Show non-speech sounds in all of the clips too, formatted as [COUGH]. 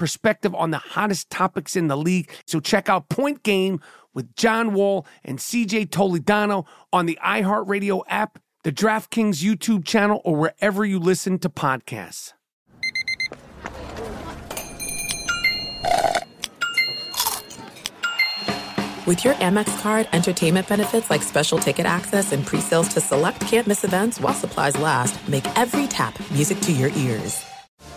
perspective on the hottest topics in the league. So check out Point Game with John Wall and CJ Toledano on the iHeartRadio app, the DraftKings YouTube channel, or wherever you listen to podcasts. With your Amex card, entertainment benefits like special ticket access and pre-sales to select campus events while supplies last, make every tap music to your ears.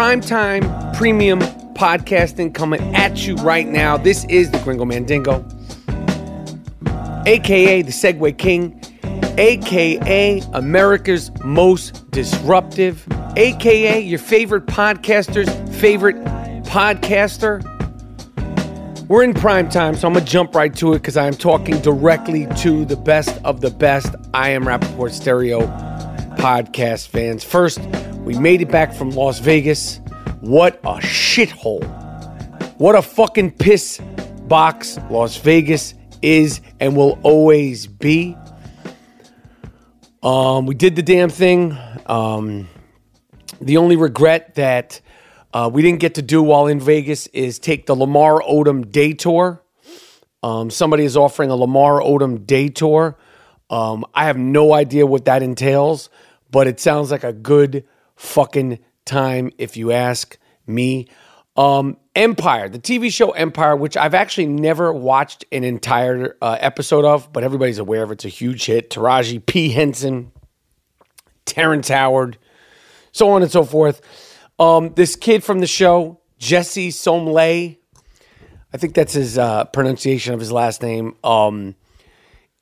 Primetime premium podcasting coming at you right now. This is the Gringo Mandingo, aka the Segway King, aka America's most disruptive, aka your favorite podcaster's favorite podcaster. We're in prime time, so I'm gonna jump right to it because I am talking directly to the best of the best I am Rapaport Stereo podcast fans. First, we made it back from Las Vegas. What a shithole. What a fucking piss box Las Vegas is and will always be. Um, we did the damn thing. Um, the only regret that uh, we didn't get to do while in Vegas is take the Lamar Odom day tour. Um, somebody is offering a Lamar Odom day tour. Um, I have no idea what that entails, but it sounds like a good fucking time if you ask me. Um, Empire, the TV show Empire, which I've actually never watched an entire uh, episode of, but everybody's aware of. It's a huge hit. Taraji P. Henson, Terrence Howard, so on and so forth. Um, this kid from the show, Jussie Smollett, I think that's his uh, pronunciation of his last name. Um,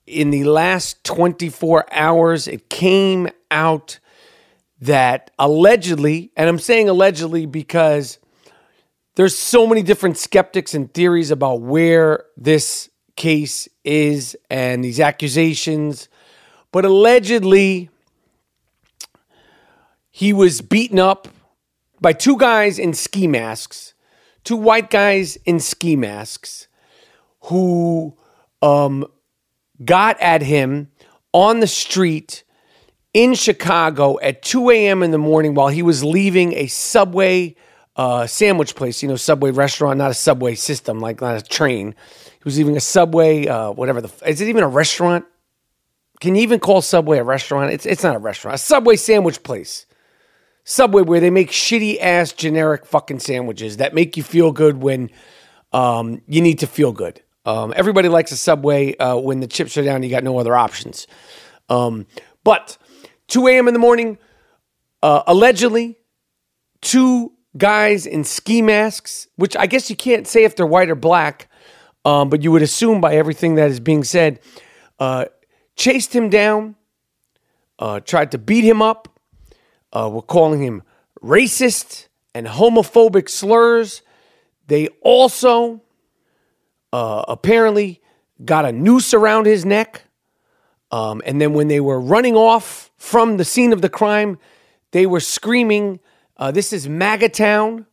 in the last 24 hours, it came out that allegedly, and I'm saying allegedly because there's so many different skeptics and theories about where this case is and these accusations, but allegedly, he was beaten up by two guys in ski masks, two white guys in ski masks, who um, got at him on the street in Chicago at 2 a.m. in the morning while he was leaving a Subway uh, sandwich place, you know, Subway restaurant, not a Subway system, like not a train. He was leaving a Subway, uh, whatever the, is it even a restaurant? Can you even call Subway a restaurant? It's, it's not a restaurant, a Subway sandwich place. Subway where they make shitty ass generic fucking sandwiches that make you feel good when um, you need to feel good. Um, everybody likes a Subway uh, when the chips are down. You got no other options. Um, but 2 a.m. in the morning, uh, allegedly, two guys in ski masks, which I guess you can't say if they're white or black, um, but you would assume by everything that is being said, uh, chased him down, uh, tried to beat him up, uh, were calling him racist and homophobic slurs. They also uh, apparently got a noose around his neck. Um, and then when they were running off from the scene of the crime, they were screaming, uh, This is MAGA Town.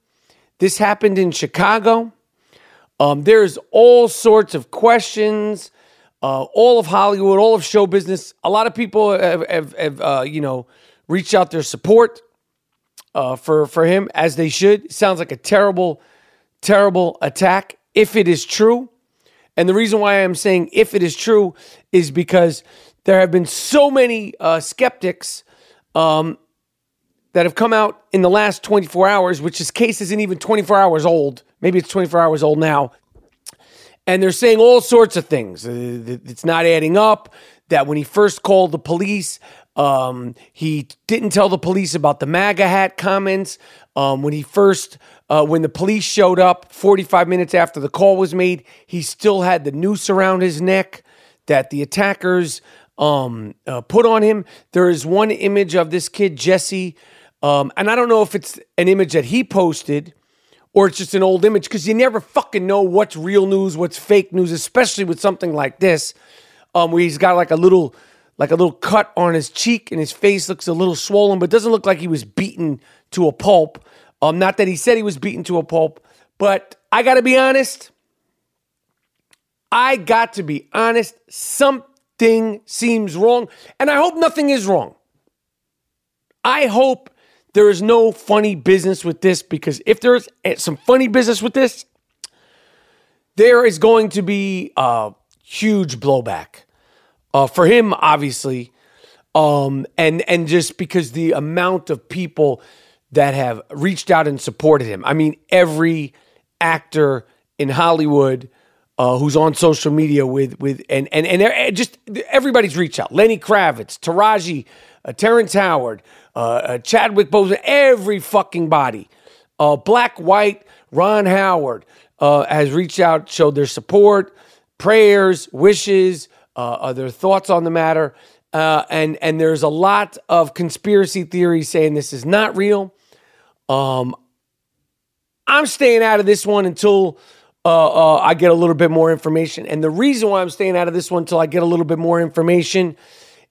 This happened in Chicago. Um, there's all sorts of questions. Uh, all of Hollywood, all of show business. A lot of people have, have, have uh, you know, reached out their support uh, for for him as they should. Sounds like a terrible, terrible attack if it is true. And the reason why I'm saying if it is true is because there have been so many uh, skeptics um, that have come out in the last 24 hours, which this case isn't even 24 hours old. Maybe it's 24 hours old now. And they're saying all sorts of things. Uh, It's not adding up. That when he first called the police, um, he didn't tell the police about the MAGA hat comments. Um, when he first, uh, when the police showed up 45 minutes after the call was made, he still had the noose around his neck that the attackers um, uh, put on him. There is one image of this kid, Jesse, um, and I don't know if it's an image that he posted or it's just an old image because you never fucking know what's real news, what's fake news, especially with something like this, um, where he's got like a little, like a little cut on his cheek and his face looks a little swollen, but doesn't look like he was beaten to a pulp. Um, not that he said he was beaten to a pulp, but I got to be honest. I got to be honest. Something seems wrong, and I hope nothing is wrong. I hope there is no funny business with this because if there's some funny business with this, there is going to be a huge blowback uh, for him, obviously, um, and and just because the amount of people that have reached out and supported him. I mean, every actor in Hollywood uh, who's on social media with with and and and just everybody's reached out. Lenny Kravitz, Taraji, uh, Terrence Howard, uh, uh, Chadwick Boseman, every fucking body, uh, Black, White, Ron Howard uh, has reached out, showed their support, prayers, wishes, uh, thoughts on the matter. Uh, and and there's a lot of conspiracy theories saying this is not real. Um, I'm staying out of this one until uh, uh, I get a little bit more information. And the reason why I'm staying out of this one until I get a little bit more information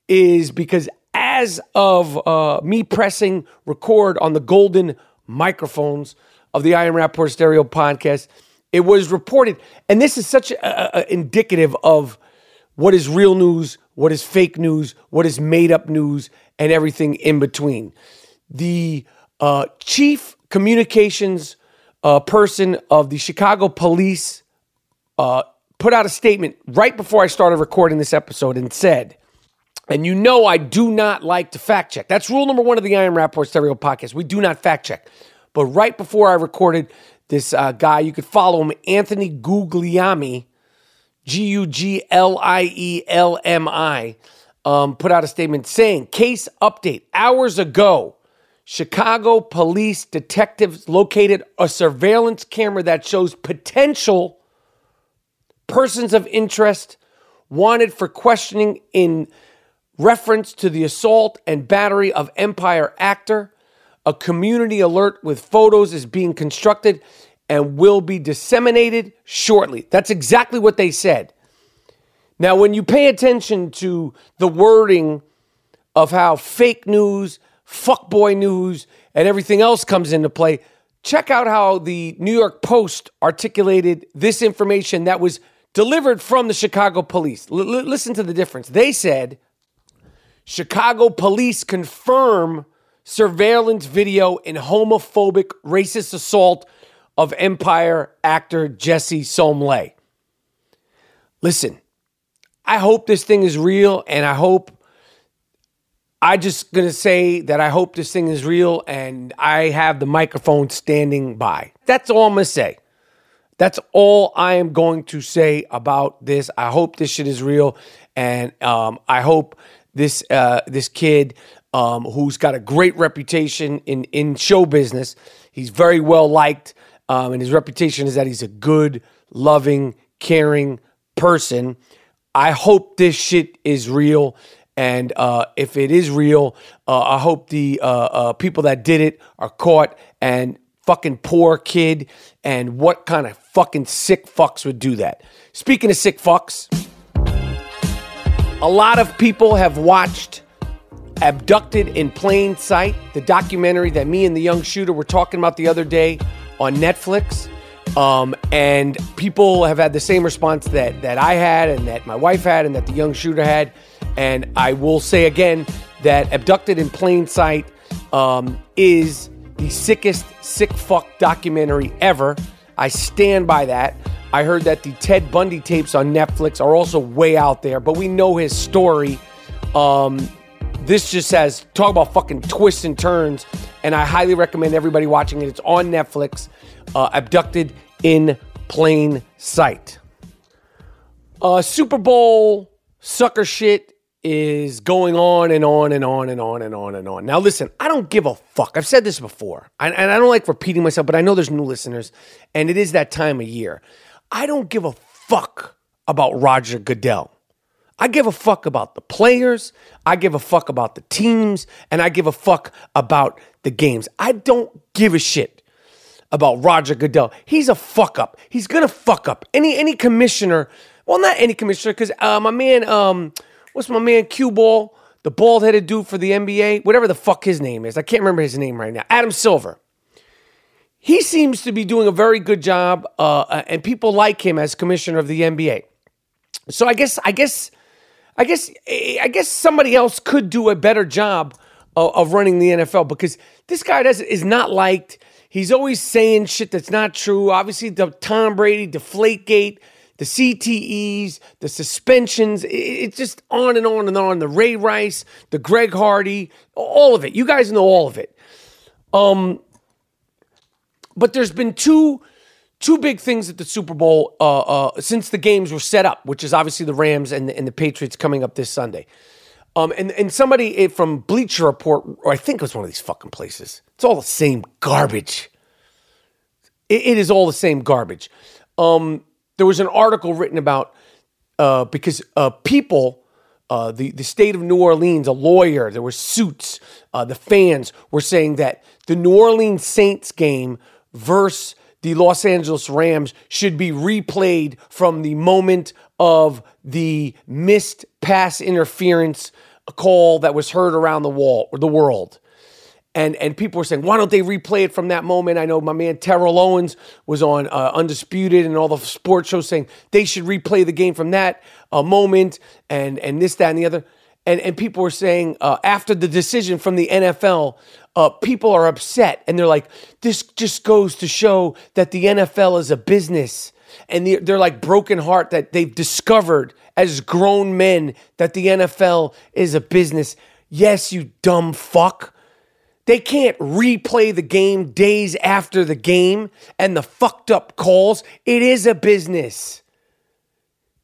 is because as of uh, me pressing record on the golden microphones of the I Am Rapaport Stereo podcast, it was reported, and this is such a, a, indicative of what is real news, what is fake news, what is made up news, and everything in between. The uh, chief communications uh, person of the Chicago police uh, put out a statement right before I started recording this episode and said, and you know I do not like to fact check. That's rule number one of the I Am Rapaport Stereo podcast. We do not fact check. But right before I recorded this uh, guy, you could follow him, Anthony Guglielmi, G U G L I E L M I, um, put out a statement saying, case update. Hours ago, Chicago police detectives located a surveillance camera that shows potential persons of interest wanted for questioning in reference to the assault and battery of Empire actor. A community alert with photos is being constructed and will be disseminated shortly. That's exactly what they said. Now, when you pay attention to the wording of how fake news, fuckboy news, and everything else comes into play, check out how the New York Post articulated this information that was delivered from the Chicago police. L- listen to the difference. They said Chicago police confirm surveillance video in homophobic racist assault of Empire actor Jussie Smollett. Listen, I hope this thing is real and I hope I just to say that I hope this thing is real and I have the microphone standing by. That's all I'm to say. That's all I am going to say about this. I hope this shit is real and um, I hope this uh, this kid um, who's got a great reputation in in show business. He's very well liked, um, and his reputation is that he's a good, loving, caring person. I hope this shit is real. And uh, if it is real, uh, I hope the uh, uh people that did it are caught and fucking poor kid and what kind of fucking sick fucks would do that. Speaking of sick fucks, a lot of people have watched Abducted in Plain Sight, the documentary that me and the young shooter were talking about the other day on Netflix. Um, and people have had the same response that that I had, and that my wife had, and that the young shooter had. And I will say again that Abducted in Plain Sight um, is the sickest sick fuck documentary ever. I stand by that. I heard that the Ted Bundy tapes on Netflix are also way out there, but we know his story. Um, this just says talk about fucking twists and turns, and I highly recommend everybody watching it. It's on Netflix. Uh, Abducted in Plain Sight. Uh, Super Bowl sucker shit is going on and on and on and on and on and on. Now, listen, I don't give a fuck. I've said this before, and, and I don't like repeating myself, but I know there's new listeners, and it is that time of year. I don't give a fuck about Roger Goodell. I give a fuck about the players, I give a fuck about the teams, and I give a fuck about the games. I don't give a shit about Roger Goodell. He's a fuck up. He's gonna fuck up. Any any commissioner, well, not any commissioner, because uh, my man, um, what's my man Q Ball, the bald headed dude for the NBA, whatever the fuck his name is. I can't remember his name right now. Adam Silver. He seems to be doing a very good job, uh, uh, and people like him as commissioner of the NBA. So I guess, I guess, I guess, I guess somebody else could do a better job of, of running the NFL because this guy does is not liked. He's always saying shit that's not true. Obviously, the Tom Brady Deflategate, the CTEs, the suspensions. It, it's just on and on and on. The Ray Rice, the Greg Hardy, all of it. You guys know all of it. Um, but there's been two two big things at the Super Bowl uh, uh, since the games were set up, which is obviously the Rams and the, and the Patriots coming up this Sunday. Um, and and somebody eh, from Bleacher Report, or I think it was one of these fucking places. It's all the same garbage. It, it is all the same garbage. Um, there was an article written about uh, because uh, people. Uh, the, the state of New Orleans, a lawyer, there were suits. Uh, the fans were saying that the New Orleans Saints game versus the Los Angeles Rams should be replayed from the moment of the missed pass interference call that was heard around the wall or the world. And, and people were saying, why don't they replay it from that moment? I know my man Terrell Owens was on uh, Undisputed and all the sports shows saying they should replay the game from that uh, moment and, and this, that, and the other. And, and people were saying uh, after the decision from the NFL, uh, people are upset and they're like, this just goes to show that the NFL is a business. And they're, they're like broken heart that they've discovered as grown men that the NFL is a business. Yes, you dumb fuck. They can't replay the game days after the game and the fucked up calls. It is a business.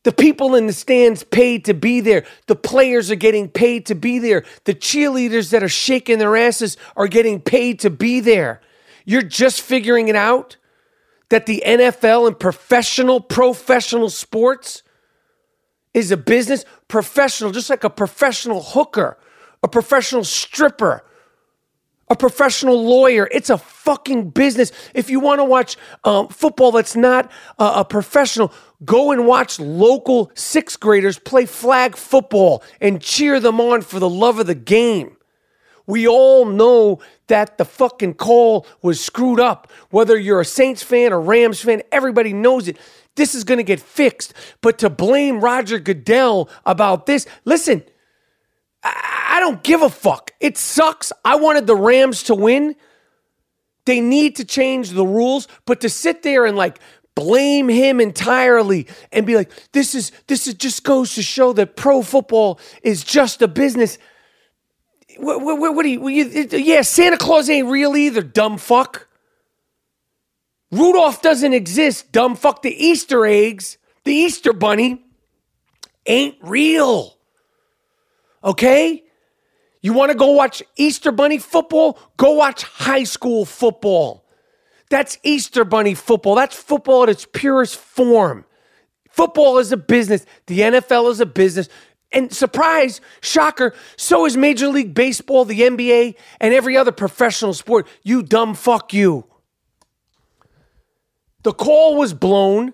The people in the stands paid to be there. The players are getting paid to be there. The cheerleaders that are shaking their asses are getting paid to be there. You're just figuring it out that the NFL and professional, professional sports is a business. Professional, just like a professional hooker, a professional stripper, a professional lawyer. It's a fucking business. If you want to watch um, football that's not uh, a professional, go and watch local sixth graders play flag football and cheer them on for the love of the game. We all know that the fucking call was screwed up. Whether you're a Saints fan or Rams fan, everybody knows it. This is going to get fixed. But to blame Roger Goodell about this, listen, I don't give a fuck. It sucks. I wanted the Rams to win. They need to change the rules, but to sit there and like blame him entirely and be like, this is this is just goes to show that pro football is just a business. What, what, what do you, you? Yeah, Santa Claus ain't real either, dumb fuck. Rudolph doesn't exist, dumb fuck. The Easter eggs, the Easter bunny, ain't real. Okay? You want to go watch Easter Bunny football? Go watch high school football. That's Easter Bunny football. That's football at its purest form. Football is a business. The NFL is a business. And surprise, shocker, so is Major League Baseball, the NBA, and every other professional sport. You dumb fuck you. The call was blown.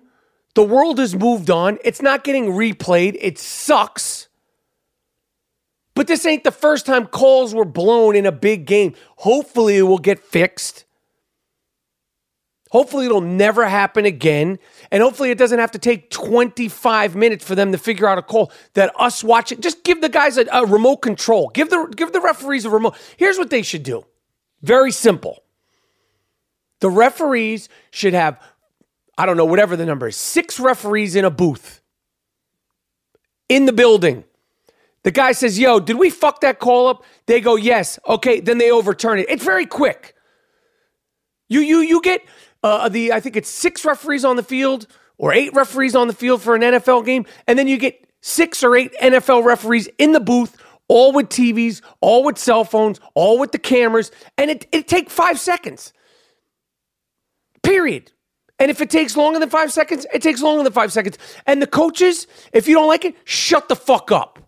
The world has moved on. It's not getting replayed. It sucks. But this ain't the first time calls were blown in a big game. Hopefully, it will get fixed. Hopefully, it'll never happen again. And hopefully, it doesn't have to take 25 minutes for them to figure out a call that us watching. Just give the guys a, a remote control. Give the, give the referees a remote. Here's what they should do very simple. The referees should have, I don't know, whatever the number is, six referees in a booth in the building. The guy says, Yo, did we fuck that call up? They go, Yes. Okay, then they overturn it. It's very quick. You you you get uh, the I think it's six referees on the field or eight referees on the field for an NFL game, and then you get six or eight NFL referees in the booth, all with TVs, all with cell phones, all with the cameras, and it it take five seconds. Period. And if it takes longer than five seconds, it takes longer than five seconds. And the coaches, if you don't like it, shut the fuck up.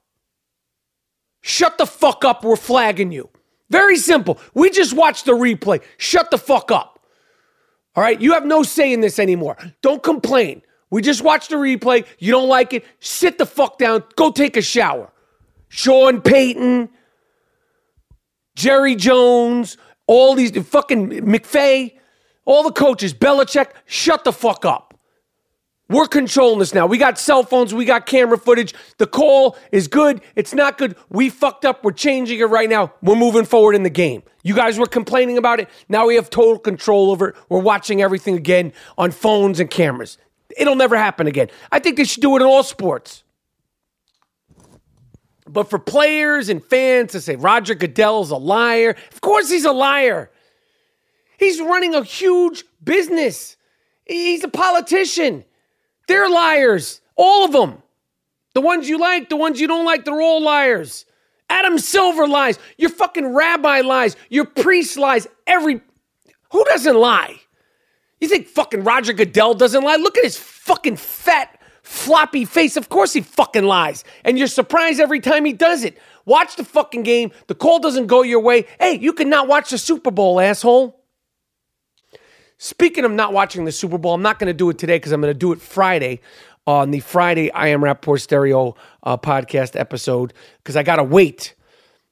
Shut the fuck up. We're flagging you. Very simple. We just watched the replay. Shut the fuck up. All right. You have no say in this anymore. Don't complain. We just watched the replay. You don't like it. Sit the fuck down. Go take a shower. Sean Payton, Jerry Jones, all these fucking McVay, all the coaches, Belichick, shut the fuck up. We're controlling this now. We got cell phones, we got camera footage. The call is good, it's not good. We fucked up. We're changing it right now. We're moving forward in the game. You guys were complaining about it. Now we have total control over it. We're watching everything again on phones and cameras. It'll never happen again. I think they should do it in all sports. But for players and fans to say Roger Goodell's a liar, of course he's a liar. He's running a huge business. He's a politician. They're liars. All of them. The ones you like, the ones you don't like, they're all liars. Adam Silver lies. Your fucking rabbi lies. Your priest lies. Every. Who doesn't lie? You think fucking Roger Goodell doesn't lie? Look at his fucking fat, floppy face. Of course he fucking lies. And you're surprised every time he does it. Watch the fucking game. The call doesn't go your way. Hey, you can not watch the Super Bowl, asshole. Speaking of not watching the Super Bowl, I'm not going to do it today because I'm going to do it Friday on the Friday I Am Rapaport Stereo uh, podcast episode because I got to wait.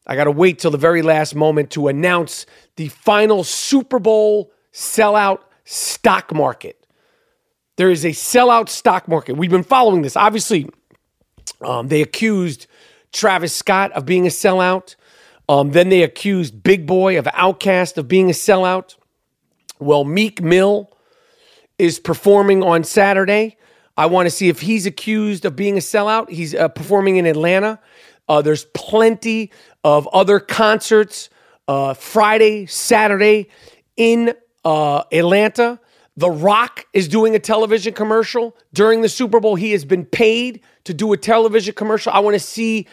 I got to wait till the very last moment to announce the final Super Bowl sellout stock market. There is a sellout stock market. We've been following this. Obviously, um, they accused Travis Scott of being a sellout. Um, then they accused Big Boi of OutKast of being a sellout. Well, Meek Mill is performing on Saturday. I want to see if he's accused of being a sellout. He's uh, performing in Atlanta. Uh, there's plenty of other concerts uh, Friday, Saturday in uh, Atlanta. The Rock is doing a television commercial during the Super Bowl. He has been paid to do a television commercial. I want to see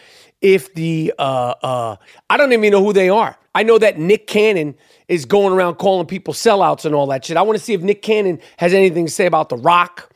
if the uh, uh, I don't even know who they are. I know that Nick Cannon is going around calling people sellouts and all that shit. I want to see if Nick Cannon has anything to say about The Rock,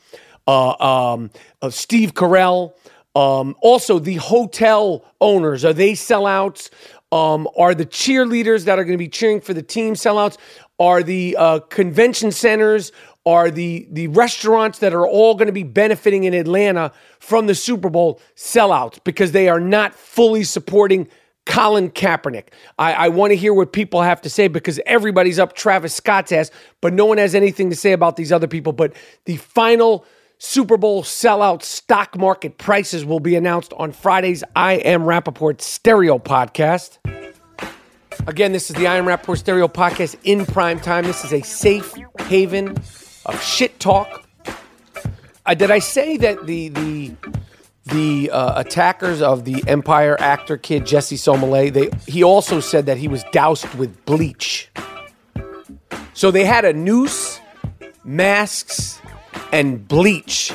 uh, um, uh, Steve Carell. Um, also, the hotel owners are they sellouts? Um, are the cheerleaders that are going to be cheering for the team sellouts? Are the uh, convention centers? Are the the restaurants that are all going to be benefiting in Atlanta from the Super Bowl sellouts because they are not fully supporting Colin Kaepernick. I, I want to hear what people have to say because everybody's up Travis Scott's ass, but no one has anything to say about these other people. But the final Super Bowl sellout stock market prices will be announced on Friday's I Am Rapaport stereo podcast. Again, this is the I Am Rapaport stereo podcast in prime time. This is a safe haven of shit talk. Uh, did I say that the the the uh, attackers of the Empire actor kid Jussie Smollett, they he also said that he was doused with bleach. So they had a noose, masks, and bleach.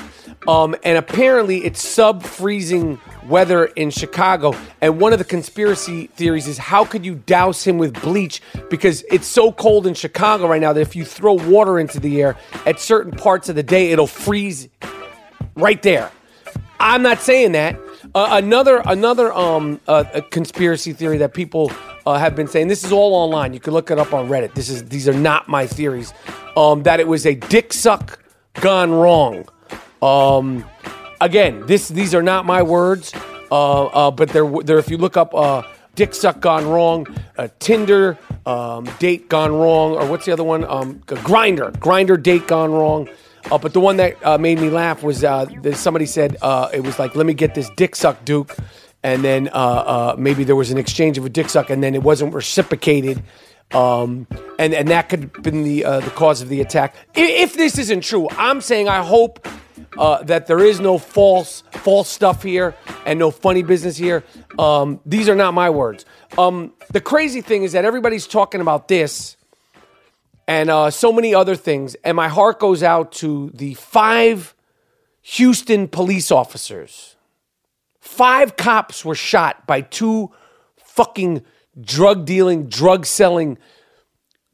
Um, and apparently it's sub-freezing weather in Chicago. And one of the conspiracy theories is how could you douse him with bleach? Because it's so cold in Chicago right now that if you throw water into the air at certain parts of the day, it'll freeze right there. I'm not saying that. Uh, another another um uh, conspiracy theory that people uh, have been saying. This is all online. You can look it up on Reddit. This is these are not my theories. Um, that it was a dick suck gone wrong. Um, again, this these are not my words, uh, uh, but they're, they're if you look up uh, dick suck gone wrong, uh, Tinder um, date gone wrong, or what's the other one? Um, Grindr, Grindr date gone wrong. Uh, but the one that uh, made me laugh was uh, that somebody said uh, it was like, "Let me get this dick suck, Duke," and then uh, uh, maybe there was an exchange of a dick suck, and then it wasn't reciprocated, um, and and that could have been the the cause of the attack. I- If this isn't true, I'm saying I hope uh, that there is no false false stuff here and no funny business here. Um, these are not my words. Um, the crazy thing is that everybody's talking about this and uh, so many other things. And my heart goes out to the five Houston police officers. Five cops were shot by two fucking drug dealing, drug selling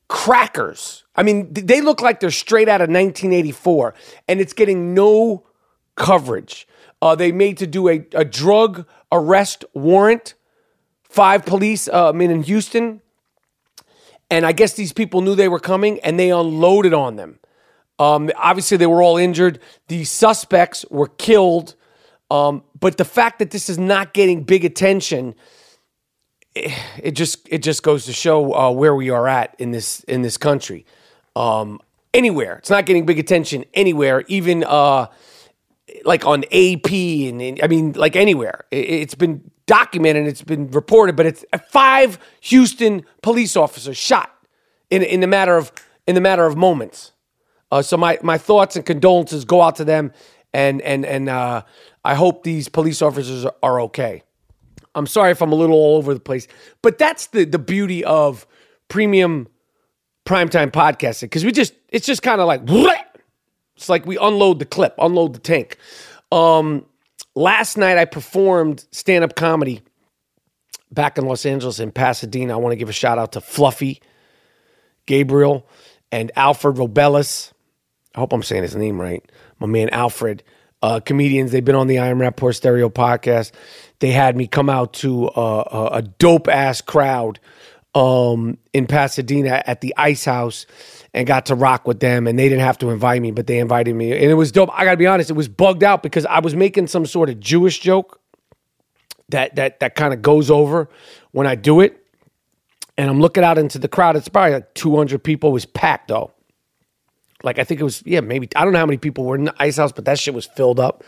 crackers. I mean, they look like they're straight out of 1984, and it's getting no coverage. Uh, they made to do a, a drug arrest warrant. Five police men in Houston and I guess these people knew they were coming and they unloaded on them. Um, obviously, they were all injured. The suspects were killed. Um, but the fact that this is not getting big attention, eh, it just it just goes to show uh, where we are at in this in this country. Um, anywhere, it's not getting big attention anywhere, even uh, like on AP and, and- I mean, like anywhere. It, it's been documented, it's been reported, but it's five Houston police officers shot in in the matter of in the matter of moments. Uh, so my my thoughts and condolences go out to them, and and and uh, I hope these police officers are, are okay. I'm sorry if I'm a little all over the place, but that's the the beauty of premium primetime podcasting because we just it's just kind of like it's like we unload the clip, unload the tank. Um, last night I performed stand up comedy back in Los Angeles in Pasadena. I want to give a shout out to Fluffy, Gabriel, and Alfred Robles. I hope I'm saying his name right. My man Alfred. Uh, comedians, they've been on the I Am Rapaport Stereo podcast. They had me come out to uh, a dope ass crowd um, in Pasadena at the Ice House and got to rock with them. And they didn't have to invite me, but they invited me. And it was dope. I got to be honest, it was bugged out because I was making some sort of Jewish joke that that that kind of goes over when I do it. And I'm looking out into the crowd. It's probably like 200 people. It was packed though. Like I think it was, yeah, maybe I don't know how many people were in the ice house, but that shit was filled up.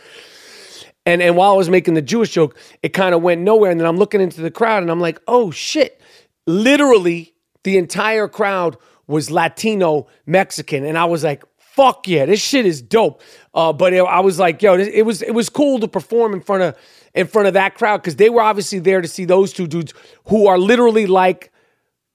And and while I was making the Jewish joke, it kind of went nowhere. And then I'm looking into the crowd and I'm like, oh shit. Literally, the entire crowd was Latino Mexican. And I was like, fuck yeah, this shit is dope. Uh, but it, I was like, yo, it was it was cool to perform in front of in front of that crowd because they were obviously there to see those two dudes who are literally like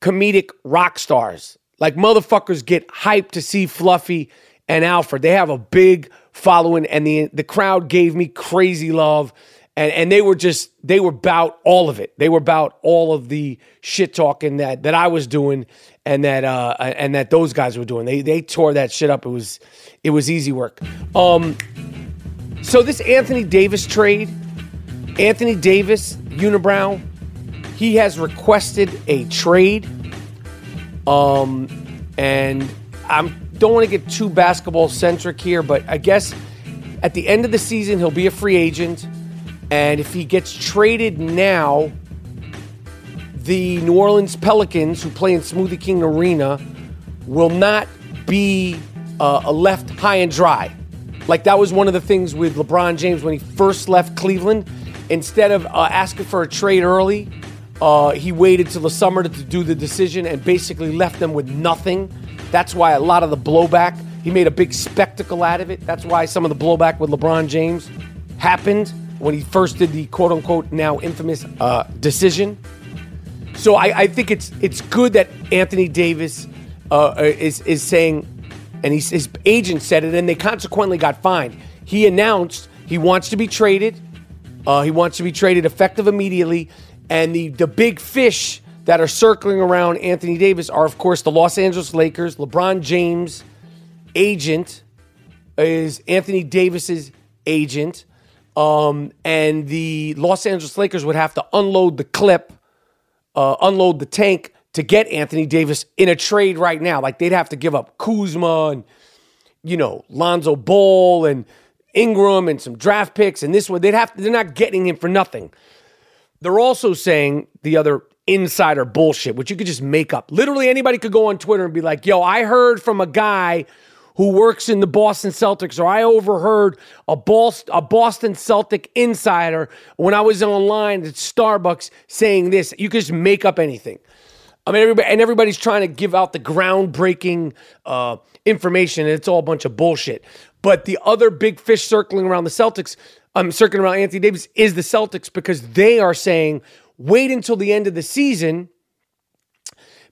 comedic rock stars. Like motherfuckers get hyped to see Fluffy and Alfred. They have a big following, and the the crowd gave me crazy love. And, and they were just they were about all of it. They were about all of the shit talking that that I was doing and that uh and that those guys were doing. They they tore that shit up. It was it was easy work. Um so this Anthony Davis trade, Anthony Davis, Unibrow, he has requested a trade. Um, and I don't want to get too basketball centric here, but I guess at the end of the season he'll be a free agent, and if he gets traded now, the New Orleans Pelicans, who play in Smoothie King Arena, will not be uh, left high and dry. Like that was one of the things with LeBron James when he first left Cleveland. Instead of uh, asking for a trade early, uh, he waited till the summer to, to do the decision and basically left them with nothing. That's why a lot of the blowback, he made a big spectacle out of it. That's why some of the blowback with LeBron James happened when he first did the quote unquote now infamous uh, decision. So I, I think it's it's good that Anthony Davis uh, is is saying, and he's, his agent said it, and they consequently got fined. He announced he wants to be traded. Uh, he wants to be traded effective immediately, and the the big fish that are circling around Anthony Davis are, of course, the Los Angeles Lakers. LeBron James' agent is Anthony Davis's agent, um, and the Los Angeles Lakers would have to unload the clip uh, unload the tank to get Anthony Davis in a trade right now. Like they'd have to give up Kuzma and you know, Lonzo Ball and Ingram and some draft picks and this one. They'd have to, they're not getting him for nothing. They're also saying the other insider bullshit, which you could just make up. Literally anybody could go on Twitter and be like, yo, I heard from a guy who works in the Boston Celtics, or I overheard a Boston, Celtic insider when I was online at Starbucks saying this. You can just make up anything. I mean, everybody, and everybody's trying to give out the groundbreaking uh, information, and it's all a bunch of bullshit. But the other big fish circling around the Celtics, um, circling around Anthony Davis, is the Celtics because they are saying wait until the end of the season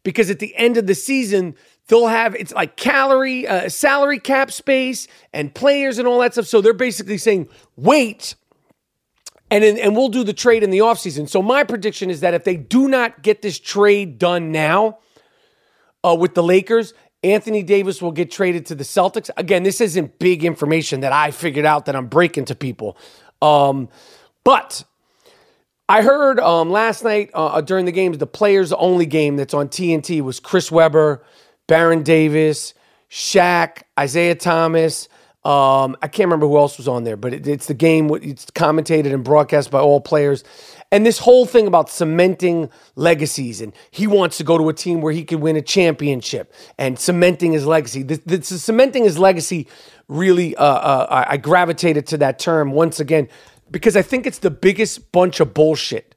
because at the end of the season they'll have it's like calorie uh, salary cap space and players and all that stuff. So they're basically saying wait and then, and we'll do the trade in the offseason. So my prediction is that if they do not get this trade done now uh, with the lakers anthony davis will get traded to the celtics. Again this isn't big information that i figured out that i'm breaking to people. Um, but I heard um, last night uh, during the games, the players only game that's on TNT was Chris Webber, Baron Davis, Shaq, Isiah Thomas. Um, I can't remember who else was on there, but it, it's the game. It's commentated and broadcast by all players. And this whole thing about cementing legacies, and he wants to go to a team where he could win a championship and cementing his legacy. This, this cementing his legacy really, uh, uh, I gravitated to that term once again because I think it's the biggest bunch of bullshit.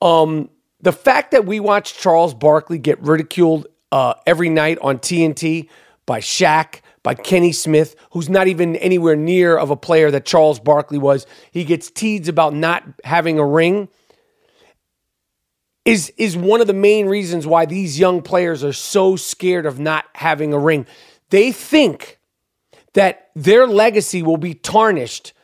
Um, the fact that we watch Charles Barkley get ridiculed uh, every night on TNT by Shaq, by Kenny Smith, who's not even anywhere near of a player that Charles Barkley was. He gets teased about not having a ring. Is is one of the main reasons why these young players are so scared of not having a ring. They think that their legacy will be tarnished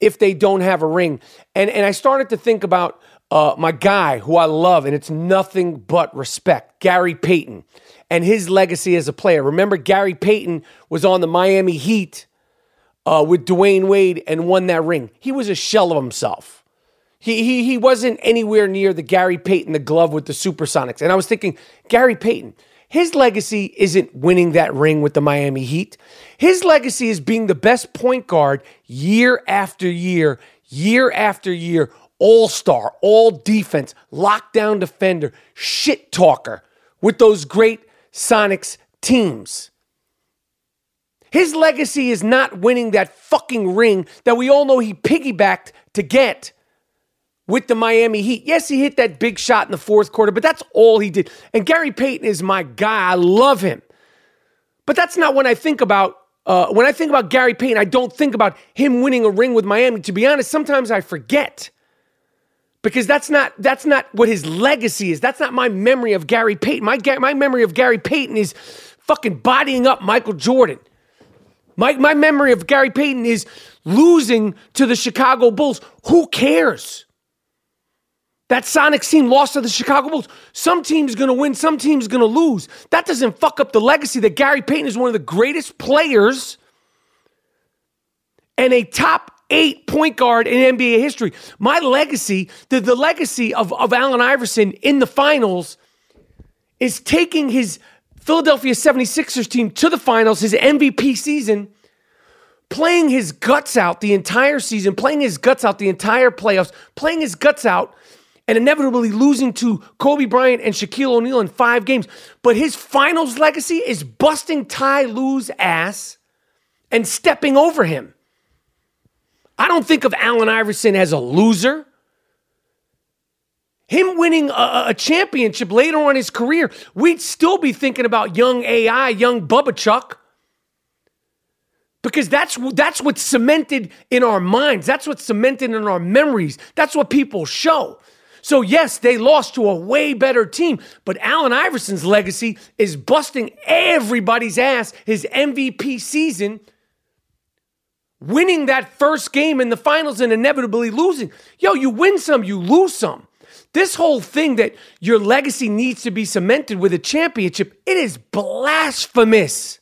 if they don't have a ring. And and I started to think about uh, my guy who I love, and it's nothing but respect, Gary Payton, and his legacy as a player. Remember, Gary Payton was on the Miami Heat uh, with Dwyane Wade and won that ring. He was a shell of himself. He, he, he wasn't anywhere near the Gary Payton, the glove with the Supersonics. And I was thinking, Gary Payton, his legacy isn't winning that ring with the Miami Heat. His legacy is being the best point guard year after year, year after year, all star, all defense, lockdown defender, shit talker with those great Sonics teams. His legacy is not winning that fucking ring that we all know he piggybacked to get with the Miami Heat. Yes, he hit that big shot in the fourth quarter, but that's all he did. And Gary Payton is my guy. I love him. But that's not when I think about uh, when I think about Gary Payton, I don't think about him winning a ring with Miami. To be honest, sometimes I forget because that's not that's not what his legacy is. That's not my memory of Gary Payton. My my memory of Gary Payton is fucking bodying up Michael Jordan. My my memory of Gary Payton is losing to the Chicago Bulls. Who cares? That Sonics team lost to the Chicago Bulls. Some team's gonna win, some team's gonna lose. That doesn't fuck up the legacy that Gary Payton is one of the greatest players and a top eight point guard in NBA history. My legacy, the, the legacy of, of Allen Iverson in the finals is taking his Philadelphia 76ers team to the finals, his MVP season, playing his guts out the entire season, playing his guts out the entire playoffs, playing his guts out and inevitably losing to Kobe Bryant and Shaquille O'Neal in five games. But his finals legacy is busting Ty Lue's ass and stepping over him. I don't think of Allen Iverson as a loser. Him winning a, a, championship later on his career, we'd still be thinking about young AI, young Bubba Chuck. Because that's that's what's cemented in our minds. That's what's cemented in our memories. That's what people show. So, yes, they lost to a way better team, but Allen Iverson's legacy is busting everybody's ass his MVP season, winning that first game in the finals and inevitably losing. Yo, you win some, you lose some. This whole thing that your legacy needs to be cemented with a championship, it is blasphemous.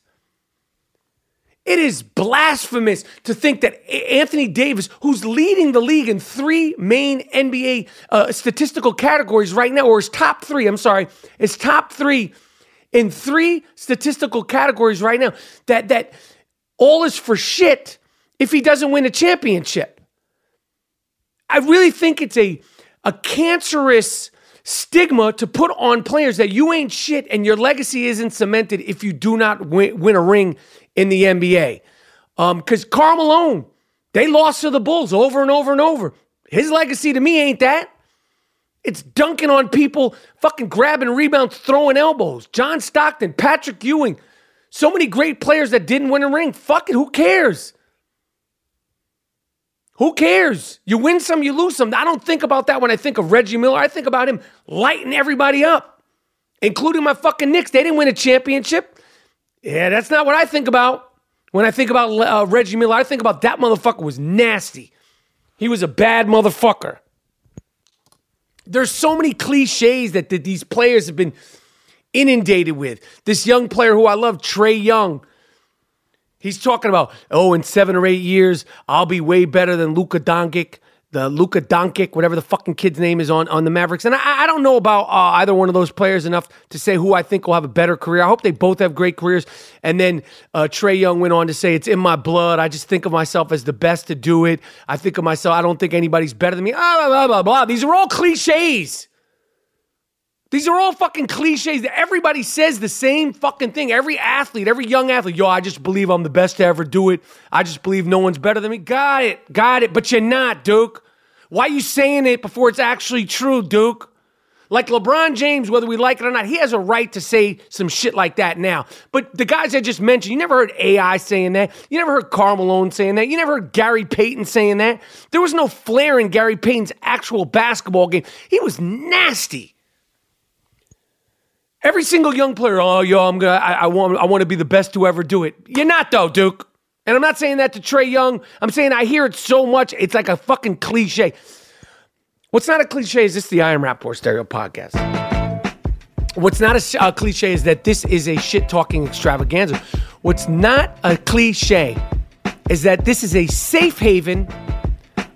It is blasphemous to think that Anthony Davis, who's leading the league in three main NBA uh, statistical categories right now, or his top three, I'm sorry, his top three in three statistical categories right now, that that all is for shit if he doesn't win a championship. I really think it's a a cancerous stigma to put on players that you ain't shit and your legacy isn't cemented if you do not win, win a ring in the NBA. Because um, Karl Malone, they lost to the Bulls over and over and over. His legacy to me ain't that. It's dunking on people, fucking grabbing rebounds, throwing elbows. John Stockton, Patrick Ewing, so many great players that didn't win a ring. Fuck it, who cares? Who cares? You win some, you lose some. I don't think about that when I think of Reggie Miller. I think about him lighting everybody up, including my fucking Knicks. They didn't win a championship. Yeah, that's not what I think about. When I think about uh, Reggie Miller, I think about that motherfucker was nasty. He was a bad motherfucker. There's so many cliches that, that these players have been inundated with. This young player who I love, Trae Young, He's talking about, oh, in seven or eight years, I'll be way better than Luka Doncic, the Luka Doncic, whatever the fucking kid's name is on, on the Mavericks. And I, I don't know about uh, either one of those players enough to say who I think will have a better career. I hope they both have great careers. And then uh, Trae Young went on to say, it's in my blood. I just think of myself as the best to do it. I think of myself, I don't think anybody's better than me. Blah, blah, blah, blah. These are all cliches. These are all fucking cliches that everybody says the same fucking thing. Every athlete, every young athlete, yo, I just believe I'm the best to ever do it. I just believe no one's better than me. Got it, got it, but you're not, Duke. Why are you saying it before it's actually true, Duke? Like LeBron James, whether we like it or not, he has a right to say some shit like that now. But the guys I just mentioned, you never heard AI saying that. You never heard Karl Malone saying that. You never heard Gary Payton saying that. There was no flair in Gary Payton's actual basketball game. He was nasty. Every single young player, oh yo, I'm gonna, I, I want, I want to be the best to ever do it. You're not though, Duke. And I'm not saying that to Trae Young. I'm saying I hear it so much, it's like a fucking cliche. What's not a cliche is this the I Am Rapaport Stereo podcast. What's not a, a cliche is that this is a shit talking extravaganza. What's not a cliche is that this is a safe haven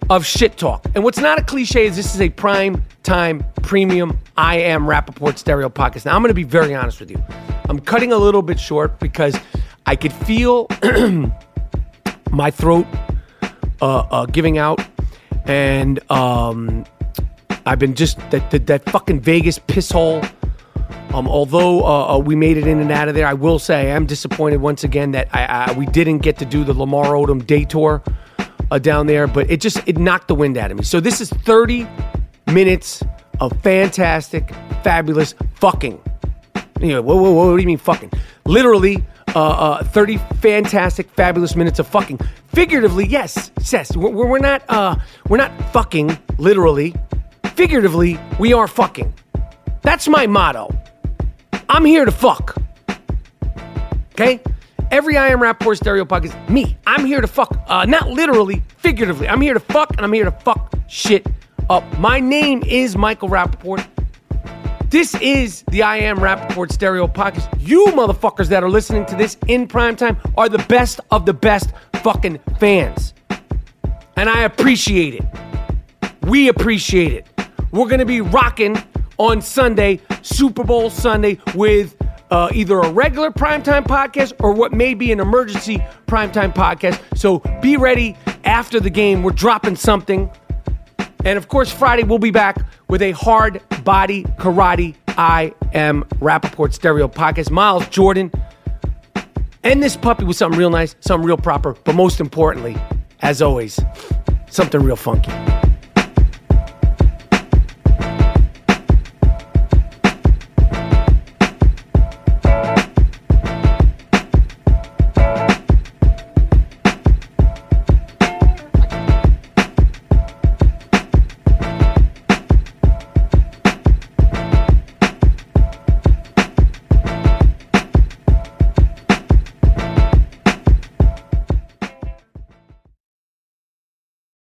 of shit talk. And what's not a cliche is this is a prime time premium I am Rapaport stereo podcast. Now I'm going to be very honest with you. I'm cutting a little bit short because I could feel [CLEARS THROAT] my throat uh, uh, giving out, and um, I've been just that, that that fucking Vegas piss hole. Um, although uh, uh, we made it in and out of there, I will say I am disappointed once again that I, I, we didn't get to do the Lamar Odom day tour uh, down there, but it just it knocked the wind out of me. So this is 30 minutes of fantastic, fabulous fucking. You know, whoa, whoa, whoa, what do you mean fucking? Literally, uh, uh, 30 fantastic, fabulous minutes of fucking. Figuratively, yes, yes. We're, we're not, uh, we're not fucking literally. Figuratively, we are fucking. That's my motto. I'm here to fuck. Okay? Every I Am Rapaport stereo podcast, me. I'm here to fuck. Uh, not literally, figuratively. I'm here to fuck, and I'm here to fuck shit up. My name is Michael Rapaport. This is the I Am Rapaport stereo podcast. You motherfuckers that are listening to this in prime time are the best of the best fucking fans. And I appreciate it. We appreciate it. We're going to be rocking on Sunday, Super Bowl Sunday, with uh, either a regular primetime podcast or what may be an emergency primetime podcast. So be ready after the game. We're dropping something. And of course, Friday we'll be back with a hard body karate I am Rapaport stereo podcast. Miles Jordan. End this puppy with something real nice, something real proper, but most importantly, as always, something real funky.